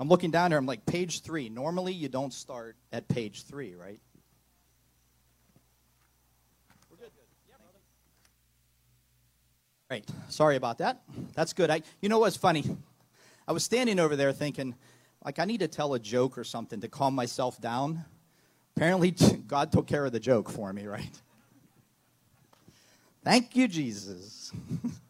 I'm looking down here, I'm like, page three. Normally, you don't start at page three, right? We're good. Right. Sorry about that. That's good. I, you know what's funny? I was standing over there thinking, like, I need to tell a joke or something to calm myself down. Apparently, God took care of the joke for me, right? Thank you, Jesus.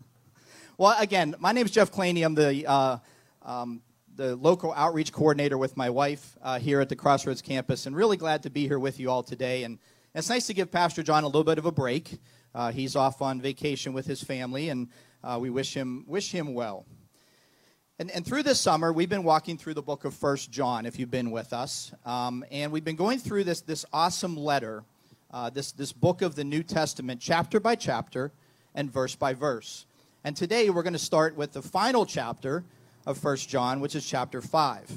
well, again, my name is Jeff Claney. I'm the, uh, um, the local outreach coordinator with my wife uh, here at the Crossroads campus, and really glad to be here with you all today. And it's nice to give Pastor John a little bit of a break. Uh, he's off on vacation with his family, and uh, we wish him, wish him well. And, and, through this summer, we've been walking through the book of First John, if you've been with us. Um, and we've been going through this, this awesome letter, uh, this, this book of the New Testament, chapter by chapter and verse by verse. And today we're going to start with the final chapter of First John, which is chapter 5.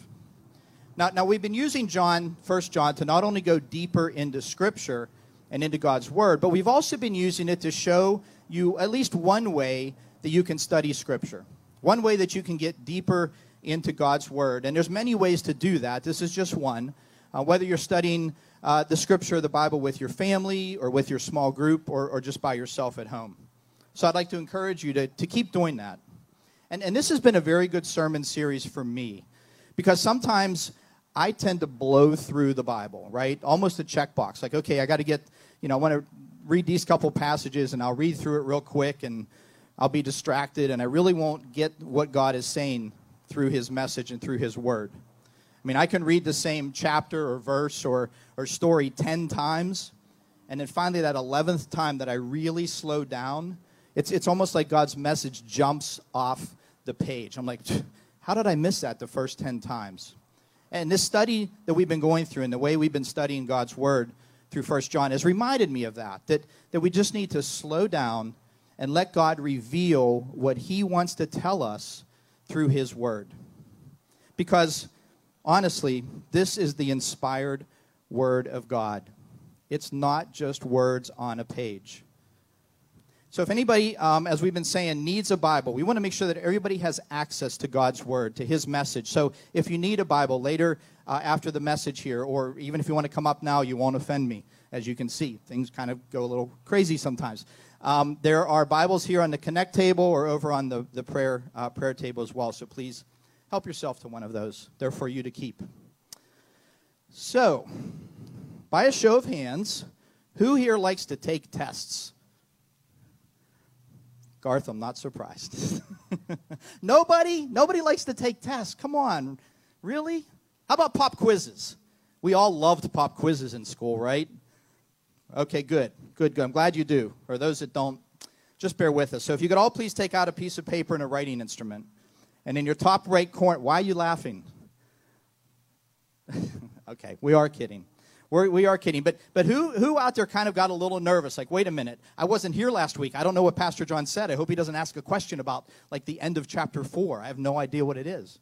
Now, now we've been using John, First John, to not only go deeper into Scripture and into God's Word, but we've also been using it to show you at least one way that you can study Scripture. One way that you can get deeper into God's Word, and there's many ways to do that. This is just one. Uh, whether you're studying uh, the Scripture, of the Bible, with your family or with your small group or, or just by yourself at home. So I'd like to encourage you to, to keep doing that. And, and this has been a very good sermon series for me because sometimes I tend to blow through the Bible, right? Almost a checkbox. Like, okay, I got to get, you know, I want to read these couple passages and I'll read through it real quick and I'll be distracted and I really won't get what God is saying through his message and through his word. I mean, I can read the same chapter or verse or, or story 10 times, and then finally, that 11th time that I really slow down, it's, it's almost like God's message jumps off the page. I'm like, how did I miss that the first 10 times? And this study that we've been going through and the way we've been studying God's word through First John has reminded me of that, that, that we just need to slow down and let God reveal what He wants to tell us through His Word. Because, honestly, this is the inspired Word of God. It's not just words on a page. So, if anybody, um, as we've been saying, needs a Bible, we want to make sure that everybody has access to God's Word, to His message. So, if you need a Bible later uh, after the message here, or even if you want to come up now, you won't offend me. As you can see, things kind of go a little crazy sometimes. Um, there are Bibles here on the Connect table or over on the, the prayer, uh, prayer table as well. So please help yourself to one of those. They're for you to keep. So, by a show of hands, who here likes to take tests? Garth, I'm not surprised. nobody? Nobody likes to take tests. Come on. Really? How about pop quizzes? We all loved pop quizzes in school, right? Okay, good. Good, good. I'm glad you do. Or those that don't, just bear with us. So if you could all please take out a piece of paper and a writing instrument. And in your top right corner, why are you laughing? okay, we are kidding. We're, we are kidding. But, but who, who out there kind of got a little nervous? Like, wait a minute, I wasn't here last week. I don't know what Pastor John said. I hope he doesn't ask a question about, like, the end of chapter 4. I have no idea what it is.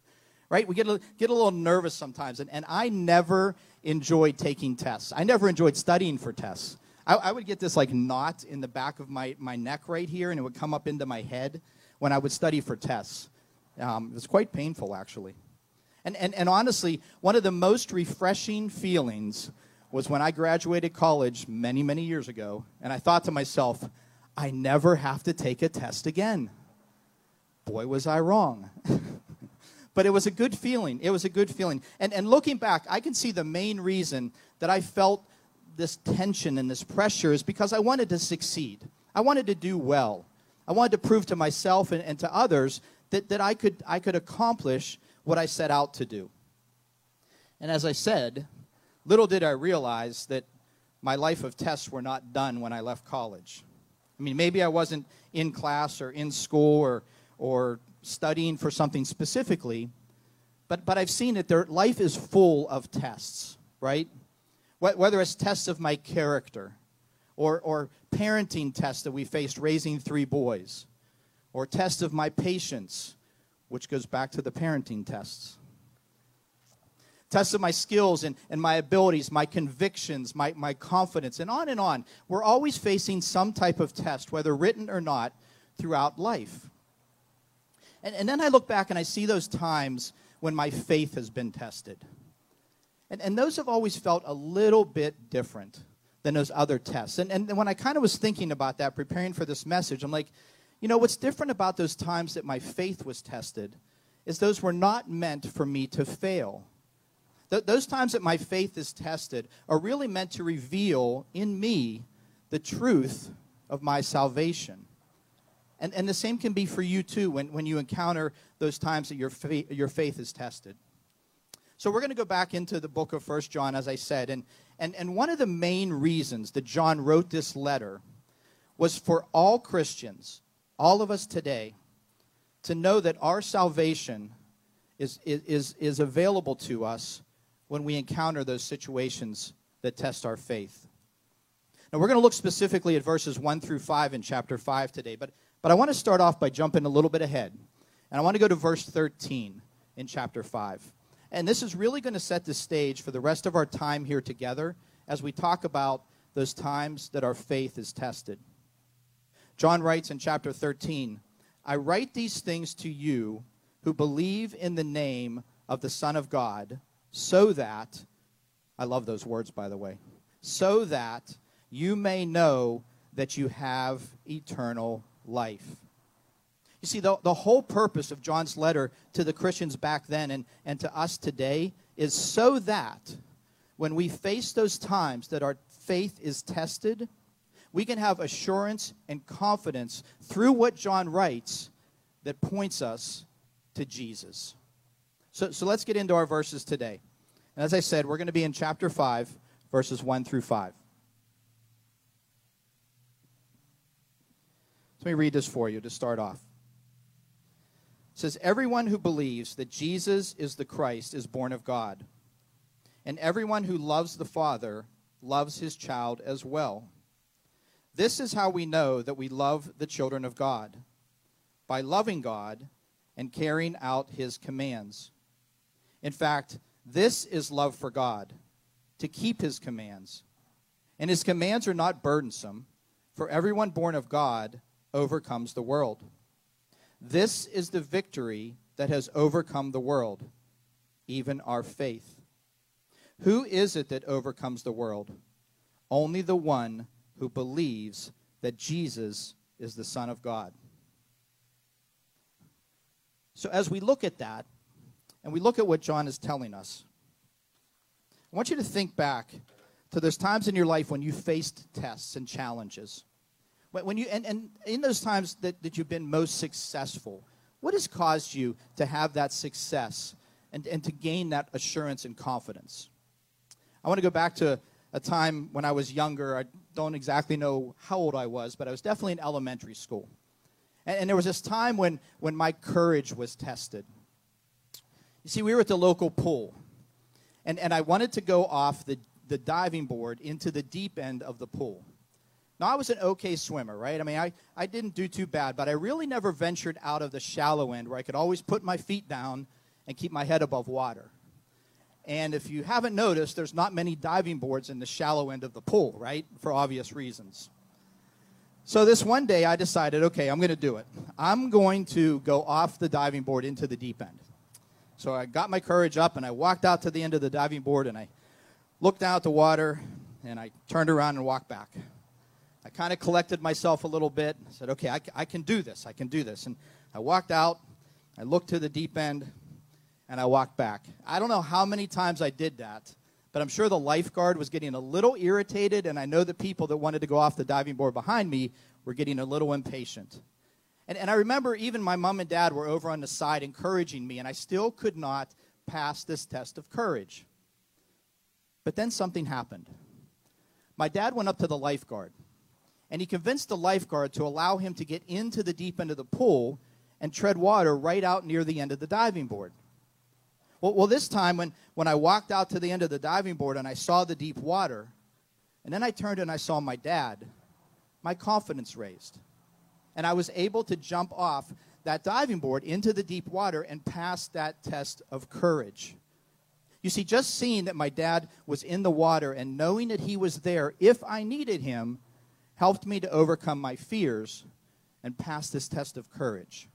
Right? We get a, get a little nervous sometimes. And, and I never enjoyed taking tests, I never enjoyed studying for tests. I, I, would get this like knot in the back of my, my neck right here, and it would come up into my head when I would study for tests. Um, it was quite painful, actually. And, and, and honestly, one of the most refreshing feelings was when I graduated college many, many years ago, and I thought to myself, I never have to take a test again. Boy, was I wrong. but it was a good feeling. It was a good feeling. And, and looking back, I can see the main reason that I felt this tension and this pressure is because I wanted to succeed. I wanted to do well. I wanted to prove to myself and, and to others that, that I, could, I could accomplish what I set out to do. And as I said, little did I realize that my life of tests were not done when I left college. I mean, maybe I wasn't in class or in school or, or studying for something specifically, but, but I've seen that their life is full of tests, right? whether it's tests of my character or, or parenting tests that we faced raising three boys or tests of my patience, which goes back to the parenting tests. Tests of my skills and, and my abilities, my convictions, my, my confidence, and on and on. We're always facing some type of test, whether written or not, throughout life. And, and then I look back and I see those times when my faith has been tested. And, and those have always felt a little bit different than those other tests. And, and when I kind of was thinking about that, preparing for this message, I'm like, you know, what's different about those times that my faith was tested is those were not meant for me to fail. Th- those times that my faith is tested are really meant to reveal in me the truth of my salvation. And, and the same can be for you too when, when you encounter those times that your, fa- your faith is tested. So we're going to go back into the book of First John, as I said. And, and, and one of the main reasons that John wrote this letter was for all Christians, all of us today, to know that our salvation is, is, is available to us when we encounter those situations that test our faith. Now, we're going to look specifically at verses 1 through 5 in chapter 5 today, but, but I want to start off by jumping a little bit ahead. And I want to go to verse 13 in chapter 5. And this is really going to set the stage for the rest of our time here together as we talk about those times that our faith is tested. John writes in chapter 13 I write these things to you who believe in the name of the Son of God, so that, I love those words, by the way, so that you may know that you have eternal life. You see, the, the whole purpose of John's letter to the Christians back then and, and to us today is so that when we face those times that our faith is tested, we can have assurance and confidence through what John writes that points us to Jesus. So, so let's get into our verses today. And as I said, we're going to be in chapter 5, verses 1 through 5. Let me read this for you to start off. It says, Everyone who believes that Jesus is the Christ is born of God. And everyone who loves the Father loves his child as well. This is how we know that we love the children of God by loving God and carrying out his commands. In fact, this is love for God, to keep his commands. And his commands are not burdensome, for everyone born of God overcomes the world. This is the victory that has overcome the world, even our faith. Who is it that overcomes the world? Only the one who believes that Jesus is the Son of God. So, as we look at that, and we look at what John is telling us, I want you to think back to those times in your life when you faced tests and challenges. When you, and, and in those times that, that you've been most successful, what has caused you to have that success and, and to gain that assurance and confidence? I want to go back to a time when I was younger. I don't exactly know how old I was, but I was definitely in elementary school. And, and there was this time when, when my courage was tested. You see, we were at the local pool, and, and I wanted to go off the, the diving board into the deep end of the pool. Now, I was an okay swimmer, right? I mean, I, I didn't do too bad, but I really never ventured out of the shallow end where I could always put my feet down and keep my head above water. And if you haven't noticed, there's not many diving boards in the shallow end of the pool, right? For obvious reasons. So this one day I decided, okay, I'm going to do it. I'm going to go off the diving board into the deep end. So I got my courage up and I walked out to the end of the diving board and I looked down at the water and I turned around and walked back. I kind of collected myself a little bit. I said, okay, I, I can do this. I can do this. And I walked out. I looked to the deep end, and I walked back. I don't know how many times I did that, but I'm sure the lifeguard was getting a little irritated, and I know the people that wanted to go off the diving board behind me were getting a little impatient. And, and I remember even my mom and dad were over on the side encouraging me, and I still could not pass this test of courage. But then something happened. My dad went up to the lifeguard and he convinced the lifeguard to allow him to get into the deep end of the pool and tread water right out near the end of the diving board. Well, well, this time when, when I walked out to the end of the diving board and I saw the deep water, and then I turned and I saw my dad, my confidence raised. And I was able to jump off that diving board into the deep water and pass that test of courage. You see, just seeing that my dad was in the water and knowing that he was there if I needed him helped me to overcome my fears and pass this test of courage.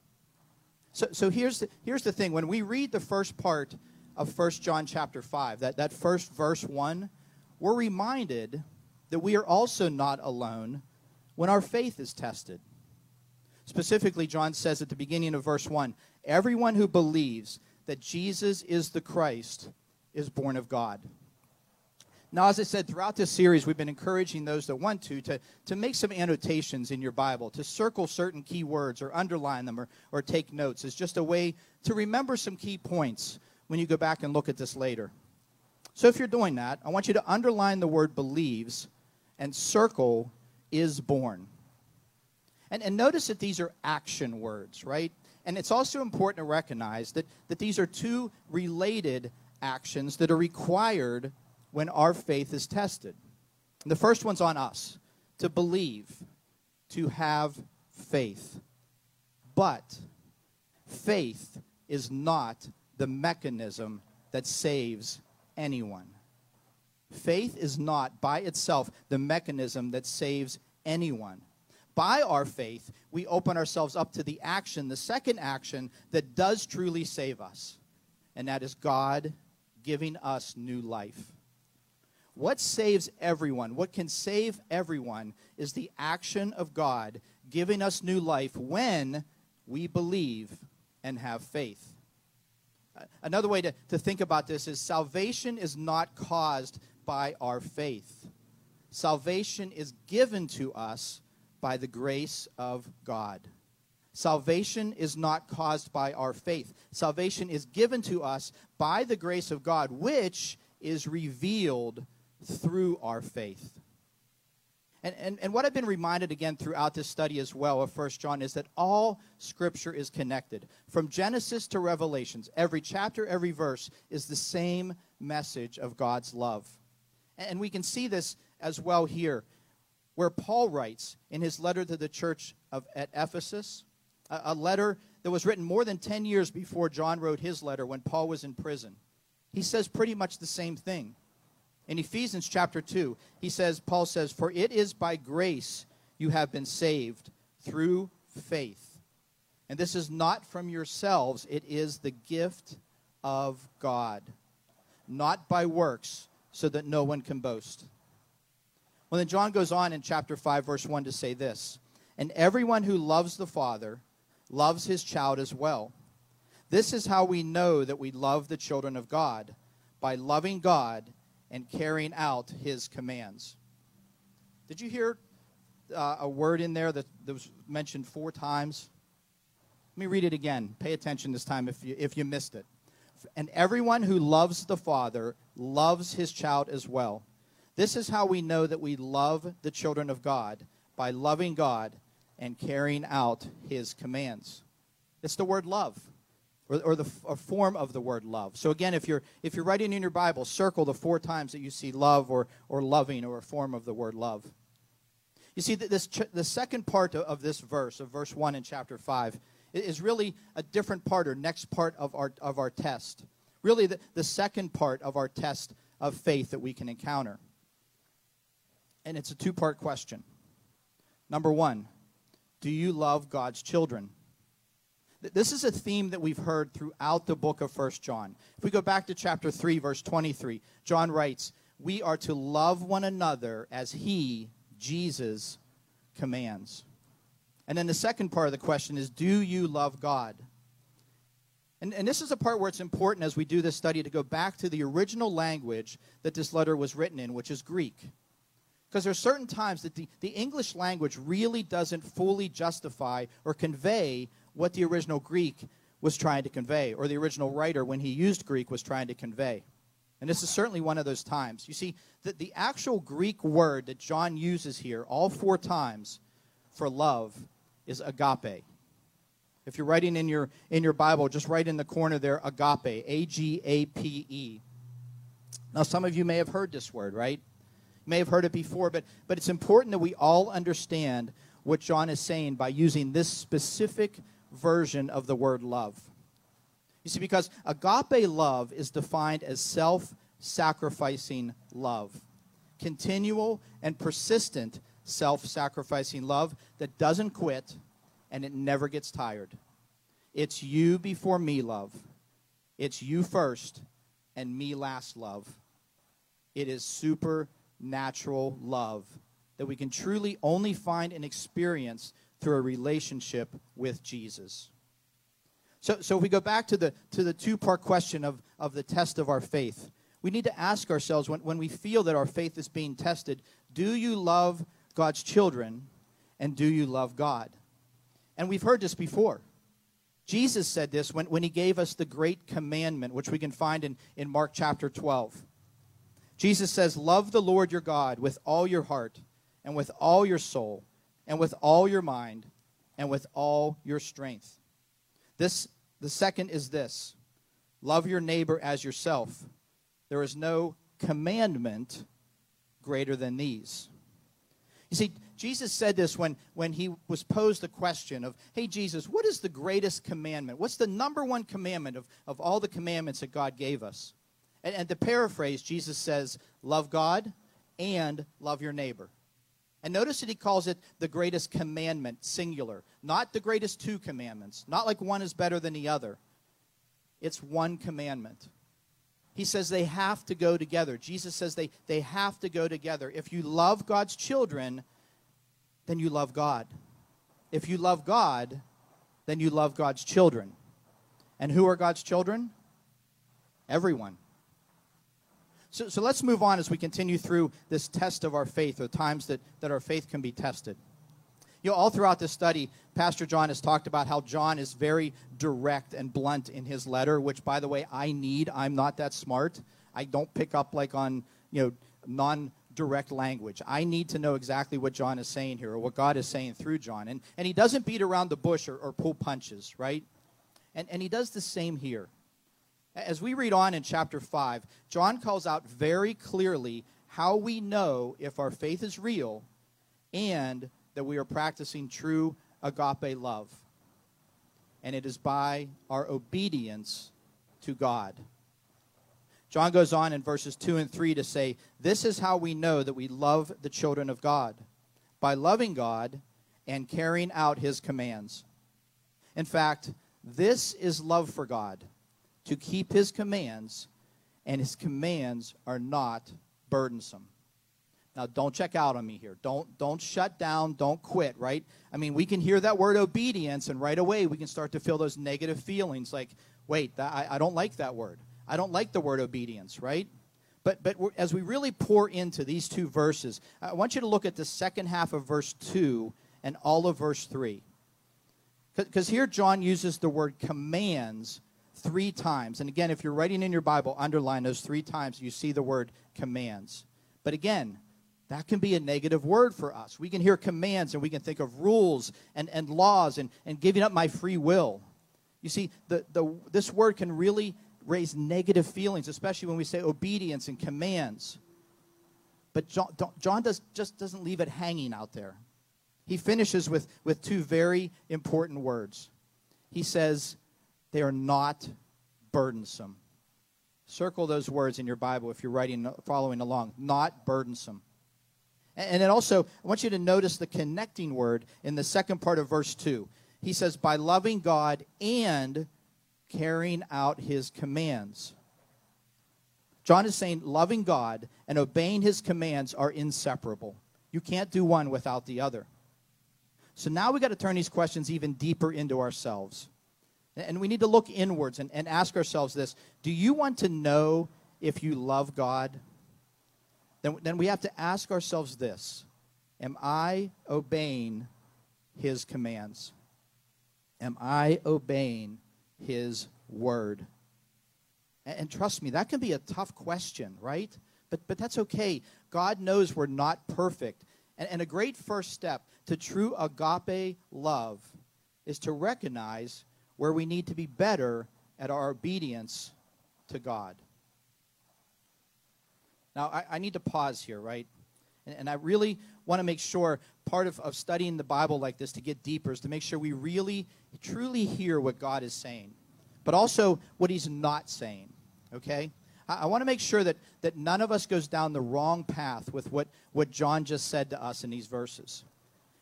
So, so here's, the, here's the thing. When we read the first part of 1 John chapter 5, that, that first verse 1, we're reminded that we are also not alone when our faith is tested. Specifically, John says at the beginning of verse 1 Everyone who believes that Jesus is the Christ is born of God. Now, as I said, throughout this series, we've been encouraging those that want to, to to make some annotations in your Bible, to circle certain key words or underline them or, or take notes. It's just a way to remember some key points when you go back and look at this later. So if you're doing that, I want you to underline the word believes and circle is born. And, and notice that these are action words, right? And it's also important to recognize that, that these are two related actions that are required when our faith is tested. And the first one's on us to believe, to have faith. But faith is not the mechanism that saves anyone. Faith is not by itself the mechanism that saves anyone. By our faith, we open ourselves up to the action, the second action that does truly save us, and that is God giving us new life. What saves everyone, what can save everyone, is the action of God giving us new life when we believe and have faith. Another way to, to think about this is salvation is not caused by our faith. Salvation is given to us by the grace of God. Salvation is not caused by our faith. Salvation is given to us by the grace of God, which is revealed through our faith. And, and, and what I've been reminded again throughout this study as well of First John is that all Scripture is connected. From Genesis to Revelations, every chapter, every verse is the same message of God's love. And we can see this as well here, where Paul writes in his letter to the church of, at Ephesus, a, a letter that was written more than 10 years before John wrote his letter when Paul was in prison. He says pretty much the same thing. In Ephesians chapter 2, he says, Paul says, For it is by grace you have been saved through faith. And this is not from yourselves, it is the gift of God, not by works, so that no one can boast. Well, then John goes on in chapter 5, verse 1 to say this And everyone who loves the Father loves his child as well. This is how we know that we love the children of God by loving God and carrying out his commands. Did you hear uh, a word in there that, that was mentioned four times? Let me read it again. Pay attention this time if you, if you missed it. And everyone who loves the Father loves his child as well. This is how we know that we love the children of God by loving God and carrying out his commands. It's the word love. Or, or the form of the word love. So again, if you're if you're writing in your Bible, circle the four times that you see love or or loving or a form of the word love. You see, this the second part of this verse, of verse one in chapter five, is really a different part or next part of our, of our test. Really, the, the second part of our test of faith that we can encounter. And it's a two part question. Number one, do you love God's children? This is a theme that we've heard throughout the book of First John. If we go back to chapter 3, verse 23, John writes, We are to love one another as he, Jesus, commands. And then the second part of the question is Do you love God? And, and this is a part where it's important as we do this study to go back to the original language that this letter was written in, which is Greek. Because there are certain times that the, the English language really doesn't fully justify or convey what the original Greek was trying to convey, or the original writer, when he used Greek, was trying to convey. And this is certainly one of those times. You see, the, the actual Greek word that John uses here, all four times, for love is agape. If you're writing in your in your Bible, just write in the corner there agape, A G A P E. Now some of you may have heard this word, right? May have heard it before, but but it's important that we all understand what John is saying by using this specific version of the word love. You see, because agape love is defined as self sacrificing love, continual and persistent self sacrificing love that doesn't quit and it never gets tired. It's you before me, love. It's you first and me last, love. It is supernatural love that we can truly only find and experience through a relationship with Jesus. So, so if we go back to the, to the two part question of, of the test of our faith, we need to ask ourselves when, when we feel that our faith is being tested do you love God's children and do you love God? And we've heard this before. Jesus said this when, when he gave us the great commandment, which we can find in, in Mark chapter 12. Jesus says, Love the Lord your God with all your heart, and with all your soul, and with all your mind, and with all your strength. This, the second is this love your neighbor as yourself. There is no commandment greater than these. You see, Jesus said this when, when he was posed the question of, Hey, Jesus, what is the greatest commandment? What's the number one commandment of, of all the commandments that God gave us? And, and to paraphrase, Jesus says, Love God and love your neighbor. And notice that he calls it the greatest commandment, singular, not the greatest two commandments, not like one is better than the other. It's one commandment. He says they have to go together. Jesus says they, they have to go together. If you love God's children, then you love God. If you love God, then you love God's children. And who are God's children? Everyone. So, so let's move on as we continue through this test of our faith, or times that, that our faith can be tested. You know, all throughout this study, Pastor John has talked about how John is very direct and blunt in his letter, which, by the way, I need. I'm not that smart. I don't pick up like on, you know, non direct language. I need to know exactly what John is saying here or what God is saying through John. And, and he doesn't beat around the bush or, or pull punches, right? And, and he does the same here. As we read on in chapter 5, John calls out very clearly how we know if our faith is real and that we are practicing true agape love. And it is by our obedience to God. John goes on in verses 2 and 3 to say, This is how we know that we love the children of God, by loving God and carrying out his commands. In fact, this is love for God, to keep his commands, and his commands are not burdensome. Now, don't check out on me here. Don't, don't shut down. Don't quit, right? I mean, we can hear that word obedience, and right away we can start to feel those negative feelings like, wait, that, I, I don't like that word. I don't like the word obedience, right? But, but as we really pour into these two verses, I want you to look at the second half of verse 2 and all of verse 3. Because here John uses the word commands three times. And again, if you're writing in your Bible, underline those three times, you see the word commands. But again, that can be a negative word for us. We can hear commands and we can think of rules and, and laws and, and giving up my free will. You see, the, the, this word can really raise negative feelings, especially when we say obedience and commands. But John, John does, just doesn't leave it hanging out there. He finishes with, with two very important words. He says, they are not burdensome. Circle those words in your Bible if you're writing, following along. Not burdensome. And then also, I want you to notice the connecting word in the second part of verse 2. He says, by loving God and carrying out his commands. John is saying loving God and obeying his commands are inseparable. You can't do one without the other. So now we got to turn these questions even deeper into ourselves. And we need to look inwards and, and ask ourselves this Do you want to know if you love God? Then, then we have to ask ourselves this Am I obeying his commands? Am I obeying his word? And, and trust me, that can be a tough question, right? But, but that's okay. God knows we're not perfect. And, and a great first step to true agape love is to recognize where we need to be better at our obedience to God. Now, I, I need to pause here, right? And, and I really want to make sure part of, of studying the Bible like this to get deeper is to make sure we really, truly hear what God is saying, but also what He's not saying, okay? I, I want to make sure that, that none of us goes down the wrong path with what, what John just said to us in these verses.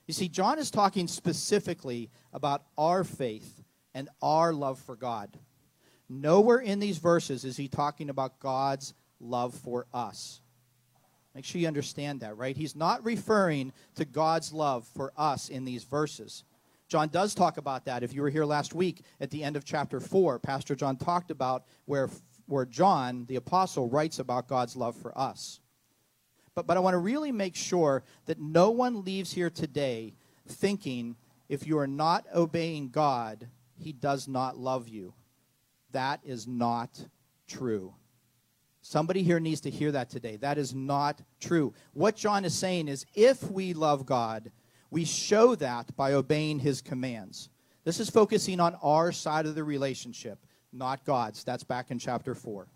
You see, John is talking specifically about our faith and our love for God. Nowhere in these verses is he talking about God's love for us. Make sure you understand that, right? He's not referring to God's love for us in these verses. John does talk about that. If you were here last week at the end of chapter 4, Pastor John talked about where, where John, the apostle, writes about God's love for us. But, but I want to really make sure that no one leaves here today thinking if you are not obeying God, he does not love you. That is not true. Somebody here needs to hear that today. That is not true. What John is saying is if we love God, we show that by obeying his commands. This is focusing on our side of the relationship, not God's. That's back in chapter 4.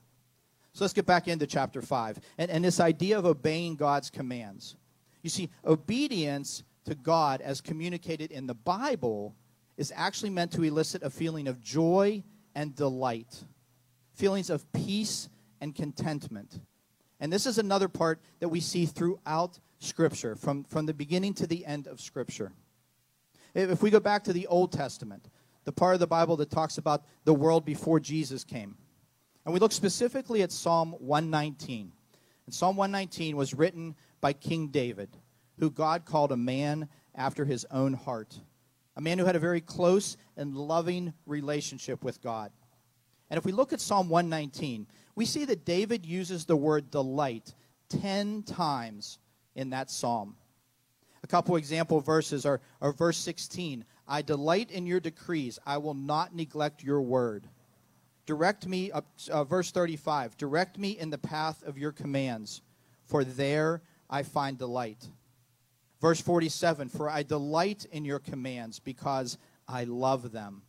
So let's get back into chapter 5. And, and this idea of obeying God's commands. You see, obedience to God as communicated in the Bible is actually meant to elicit a feeling of joy and delight, feelings of peace and contentment. And this is another part that we see throughout Scripture, from, from the beginning to the end of Scripture. If we go back to the Old Testament, the part of the Bible that talks about the world before Jesus came, and we look specifically at Psalm 119. And Psalm 119 was written by King David, who God called a man after his own heart a man who had a very close and loving relationship with God. And if we look at Psalm 119, we see that David uses the word delight 10 times in that psalm. A couple example verses are, are verse 16 I delight in your decrees, I will not neglect your word. Direct me, uh, verse 35, direct me in the path of your commands, for there I find delight. Verse 47 For I delight in your commands because I love them.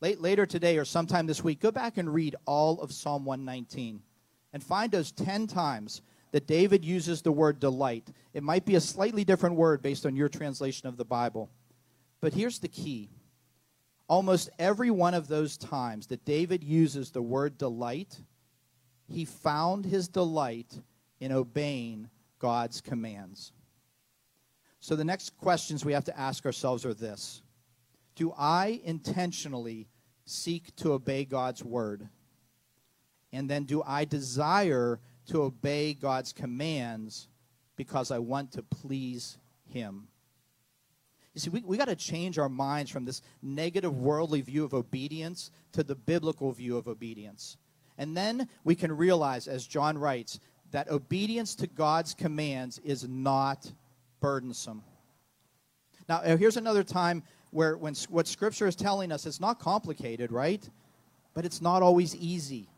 Late, later today or sometime this week, go back and read all of Psalm 119 and find those 10 times that David uses the word delight. It might be a slightly different word based on your translation of the Bible. But here's the key almost every one of those times that David uses the word delight, he found his delight in obeying God's commands. So the next questions we have to ask ourselves are this Do I intentionally seek to obey God's word? And then do I desire to obey God's commands because I want to please Him? You see, we, we got to change our minds from this negative worldly view of obedience to the biblical view of obedience. And then we can realize, as John writes, that obedience to God's commands is not burdensome. Now, uh, here's another time where when, what Scripture is telling us, it's not complicated, right? But it's not always easy.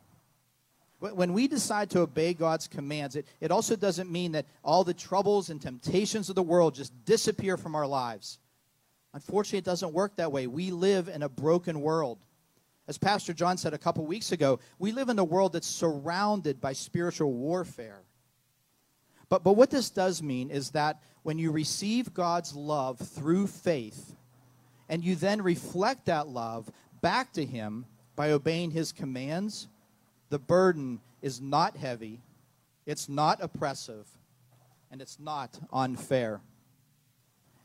When we decide to obey God's commands, it, it also doesn't mean that all the troubles and temptations of the world just disappear from our lives. Unfortunately, it doesn't work that way. We live in a broken world. As Pastor John said a couple weeks ago, we live in a world that's surrounded by spiritual warfare. But, but what this does mean is that when you receive God's love through faith, and you then reflect that love back to Him by obeying His commands, the burden is not heavy, it's not oppressive, and it's not unfair.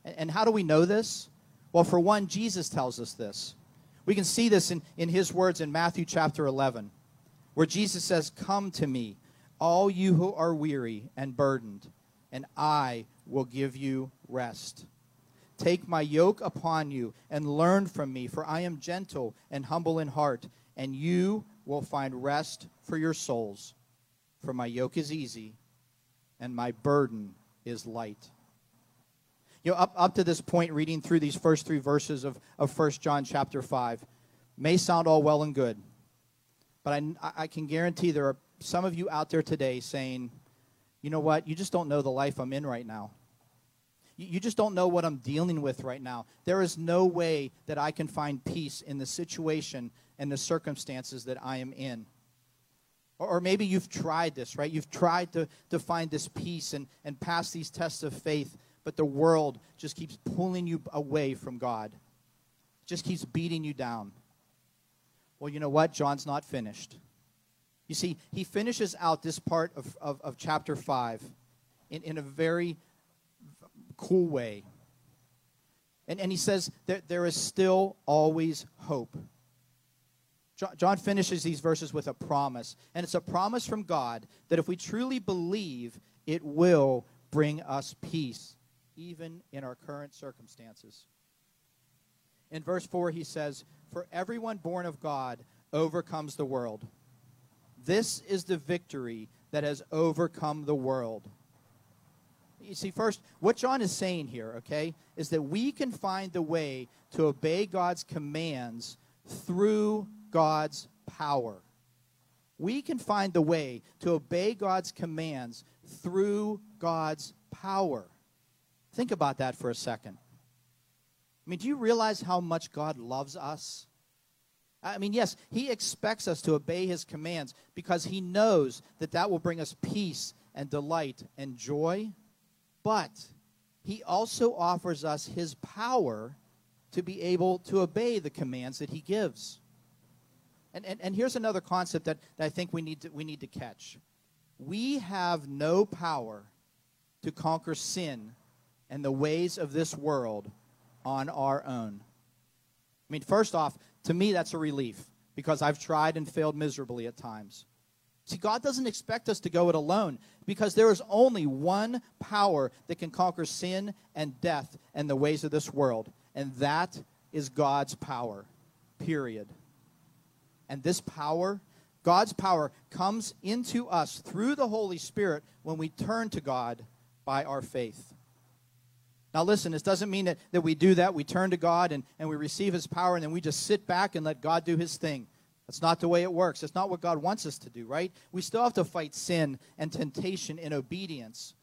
And, how do we know this? Well, for one, Jesus tells us this. We can see this in, in His words in Matthew chapter 11, where Jesus says, Come to me all you who are weary and burdened, and I will give you rest. Take my yoke upon you and learn from me, for I am gentle and humble in heart, and you will find rest for your souls. For my yoke is easy and my burden is light. You know, up, up to this point, reading through these first three verses of, of 1 John chapter 5 may sound all well and good, but I, I can guarantee there are some of you out there today saying, you know what, you just don't know the life I'm in right now. You just don't know what I'm dealing with right now. There is no way that I can find peace in the situation and the circumstances that I am in. Or, maybe you've tried this, right? You've tried to, to find this peace and, and pass these tests of faith, but the world just keeps pulling you away from God, just keeps beating you down. Well, you know what? John's not finished. You see, he finishes out this part of, of, of chapter 5 in, in a very cool way. And, and he says that there is still always hope. John, John finishes these verses with a promise. And it's a promise from God that if we truly believe, it will bring us peace, even in our current circumstances. In verse 4, he says, For everyone born of God overcomes the world. This is the victory that has overcome the world. You see, first, what John is saying here, okay, is that we can find the way to obey God's commands through God's power. We can find the way to obey God's commands through God's power. Think about that for a second. I mean, do you realize how much God loves us? I mean, yes, He expects us to obey His commands because He knows that that will bring us peace and delight and joy. But He also offers us His power to be able to obey the commands that He gives. And, and, and here's another concept that, that I think we need, to, we need to catch. We have no power to conquer sin and the ways of this world on our own. I mean, first off, to me, that's a relief because I've tried and failed miserably at times. See, God doesn't expect us to go it alone because there is only one power that can conquer sin and death and the ways of this world, and that is God's power, period. And this power, God's power, comes into us through the Holy Spirit when we turn to God by our faith. Now, listen, this doesn't mean that, that we do that. We turn to God and, and we receive His power and then we just sit back and let God do His thing. That's not the way it works. That's not what God wants us to do, right? We still have to fight sin and temptation in obedience.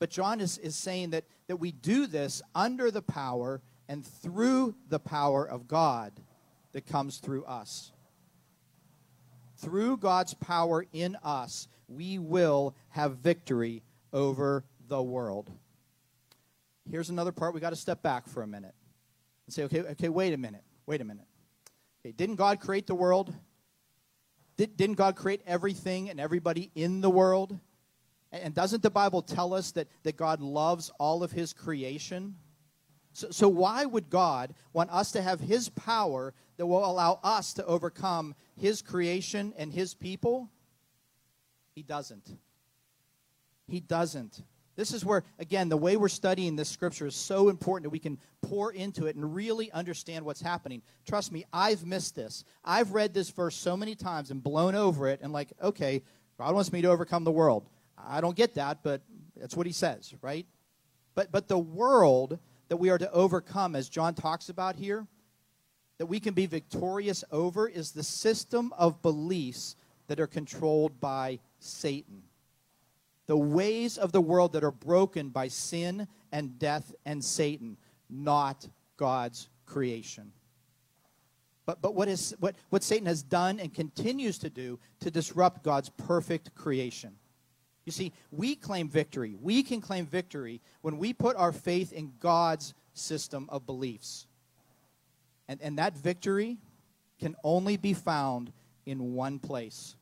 But John is, is saying that, that we do this under the power and through the power of God that comes through us. Through God's power in us, we will have victory over the world. Here's another part we got to step back for a minute and say, okay, okay, wait a minute, wait a minute. Okay, didn't God create the world? Did, didn't God create everything and everybody in the world? And doesn't the Bible tell us that, that God loves all of his creation? So, so, why would God want us to have his power that will allow us to overcome his creation and his people? He doesn't. He doesn't. This is where, again, the way we're studying this scripture is so important that we can pour into it and really understand what's happening. Trust me, I've missed this. I've read this verse so many times and blown over it and, like, okay, God wants me to overcome the world. I don't get that, but that's what he says, right? But, but the world that we are to overcome, as John talks about here, that we can be victorious over, is the system of beliefs that are controlled by Satan. The ways of the world that are broken by sin and death and Satan, not God's creation. But, but what, is, what, what Satan has done and continues to do to disrupt God's perfect creation. You see, we claim victory. We can claim victory when we put our faith in God's system of beliefs. And, and that victory can only be found in one place,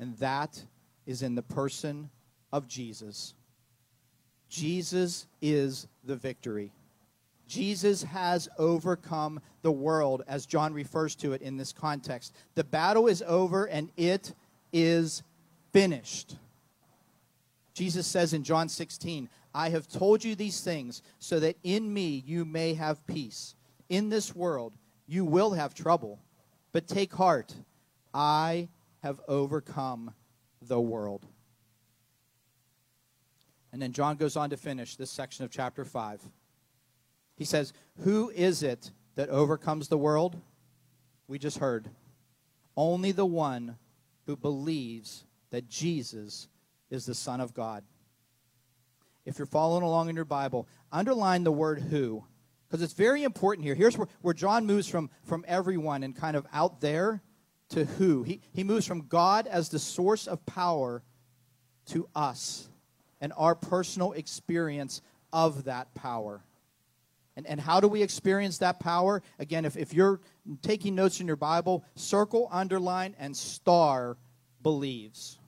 and that is in the person of Jesus. Jesus is the victory. Jesus has overcome the world, as John refers to it in this context. The battle is over and it is finished. Jesus says in John 16, I have told you these things so that in me you may have peace. In this world you will have trouble, but take heart. I have overcome the world. And then John goes on to finish this section of chapter 5. He says, Who is it that overcomes the world? We just heard. Only the one who believes that Jesus is the Son of God. If you're following along in your Bible, underline the word who, because it's very important here. Here's where, where John moves from, from everyone and kind of out there to who. He, he moves from God as the source of power to us and our personal experience of that power. And, and how do we experience that power? Again, if, if you're taking notes in your Bible, circle, underline, and star believes.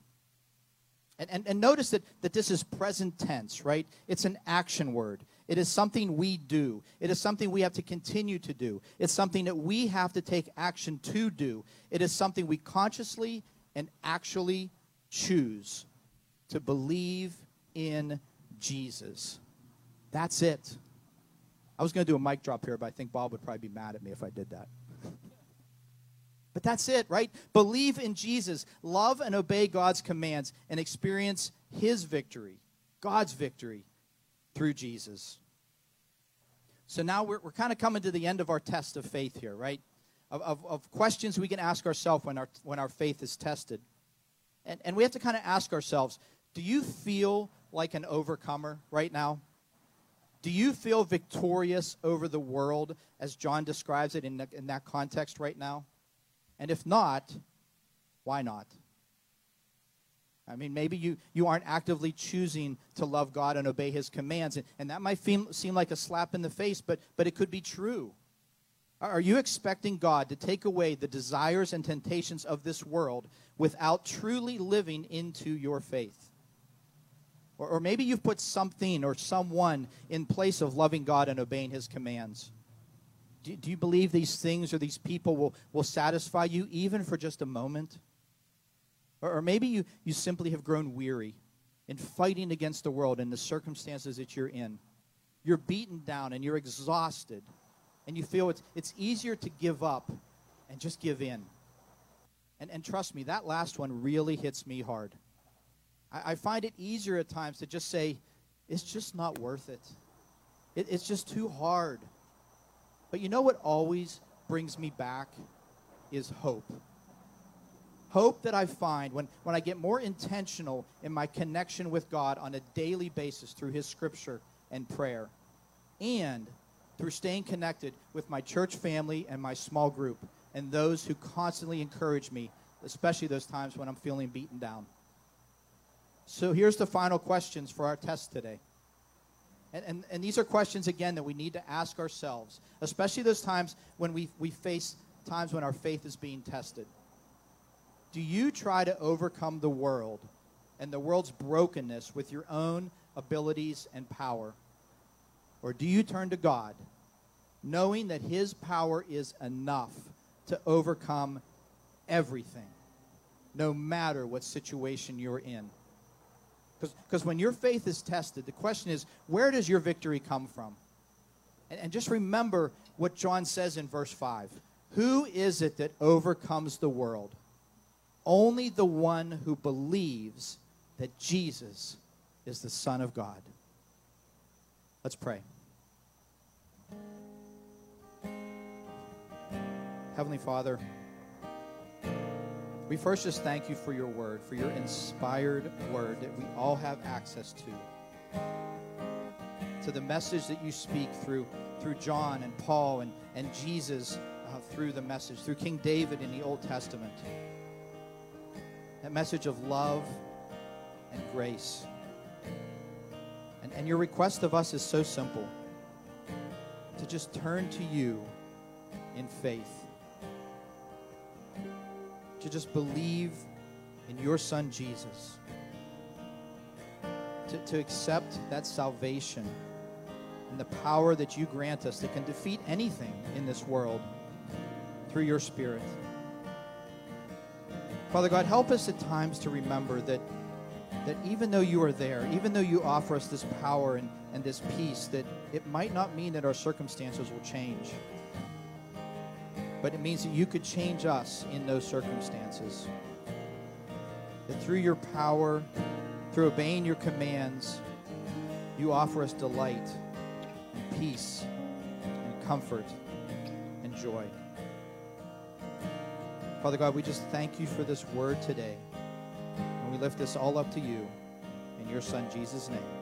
And, and, and notice that, that this is present tense, right? It's an action word. It is something we do. It is something we have to continue to do. It's something that we have to take action to do. It is something we consciously and actually choose to believe in Jesus. That's it. I was going to do a mic drop here, but I think Bob would probably be mad at me if I did that. But that's it, right? Believe in Jesus, love and obey God's commands, and experience His victory, God's victory through Jesus. So now we're, we're kind of coming to the end of our test of faith here, right? Of, of, of questions we can ask ourselves when our, when our faith is tested. And, and we have to kind of ask ourselves do you feel like an overcomer right now? Do you feel victorious over the world as John describes it in, the, in that context right now? And if not, why not? I mean, maybe you, you aren't actively choosing to love God and obey His commands, and, and that might seem, seem like a slap in the face, but, but it could be true. Are you expecting God to take away the desires and temptations of this world without truly living into your faith? Or, or maybe you've put something or someone in place of loving God and obeying His commands. Do, do you believe these things or these people will, will satisfy you even for just a moment? Or, or maybe you, you simply have grown weary in fighting against the world and the circumstances that you're in. You're beaten down and you're exhausted, and you feel it's, it's easier to give up and just give in. And, and trust me, that last one really hits me hard. I, I find it easier at times to just say, it's just not worth it. it it's just too hard. But you know what always brings me back is hope. Hope that I find when, when I get more intentional in my connection with God on a daily basis through His scripture and prayer, and through staying connected with my church family and my small group, and those who constantly encourage me, especially those times when I'm feeling beaten down. So here's the final questions for our test today. And, and, and these are questions, again, that we need to ask ourselves, especially those times when we, we face times when our faith is being tested. Do you try to overcome the world and the world's brokenness with your own abilities and power? Or do you turn to God, knowing that His power is enough to overcome everything, no matter what situation you're in? Because when your faith is tested, the question is, where does your victory come from? And, and just remember what John says in verse 5 Who is it that overcomes the world? Only the one who believes that Jesus is the Son of God. Let's pray. Heavenly Father, we first just thank you for your word, for your inspired word that we all have access to. To the message that you speak through, through John and Paul and, and Jesus uh, through the message, through King David in the Old Testament. That message of love and grace. And, and your request of us is so simple to just turn to you in faith to just believe in your son Jesus, to, to accept that salvation and the power that you grant us that can defeat anything in this world through your Spirit. Father God, help us at times to remember that, that even though you are there, even though you offer us this power and, and this peace, that it might not mean that our circumstances will change but it means that you could change us in those circumstances. That through your power, through obeying your commands, you offer us delight and peace and comfort and joy. Father God, we just thank you for this word today. And we lift this all up to you in your Son, Jesus' name.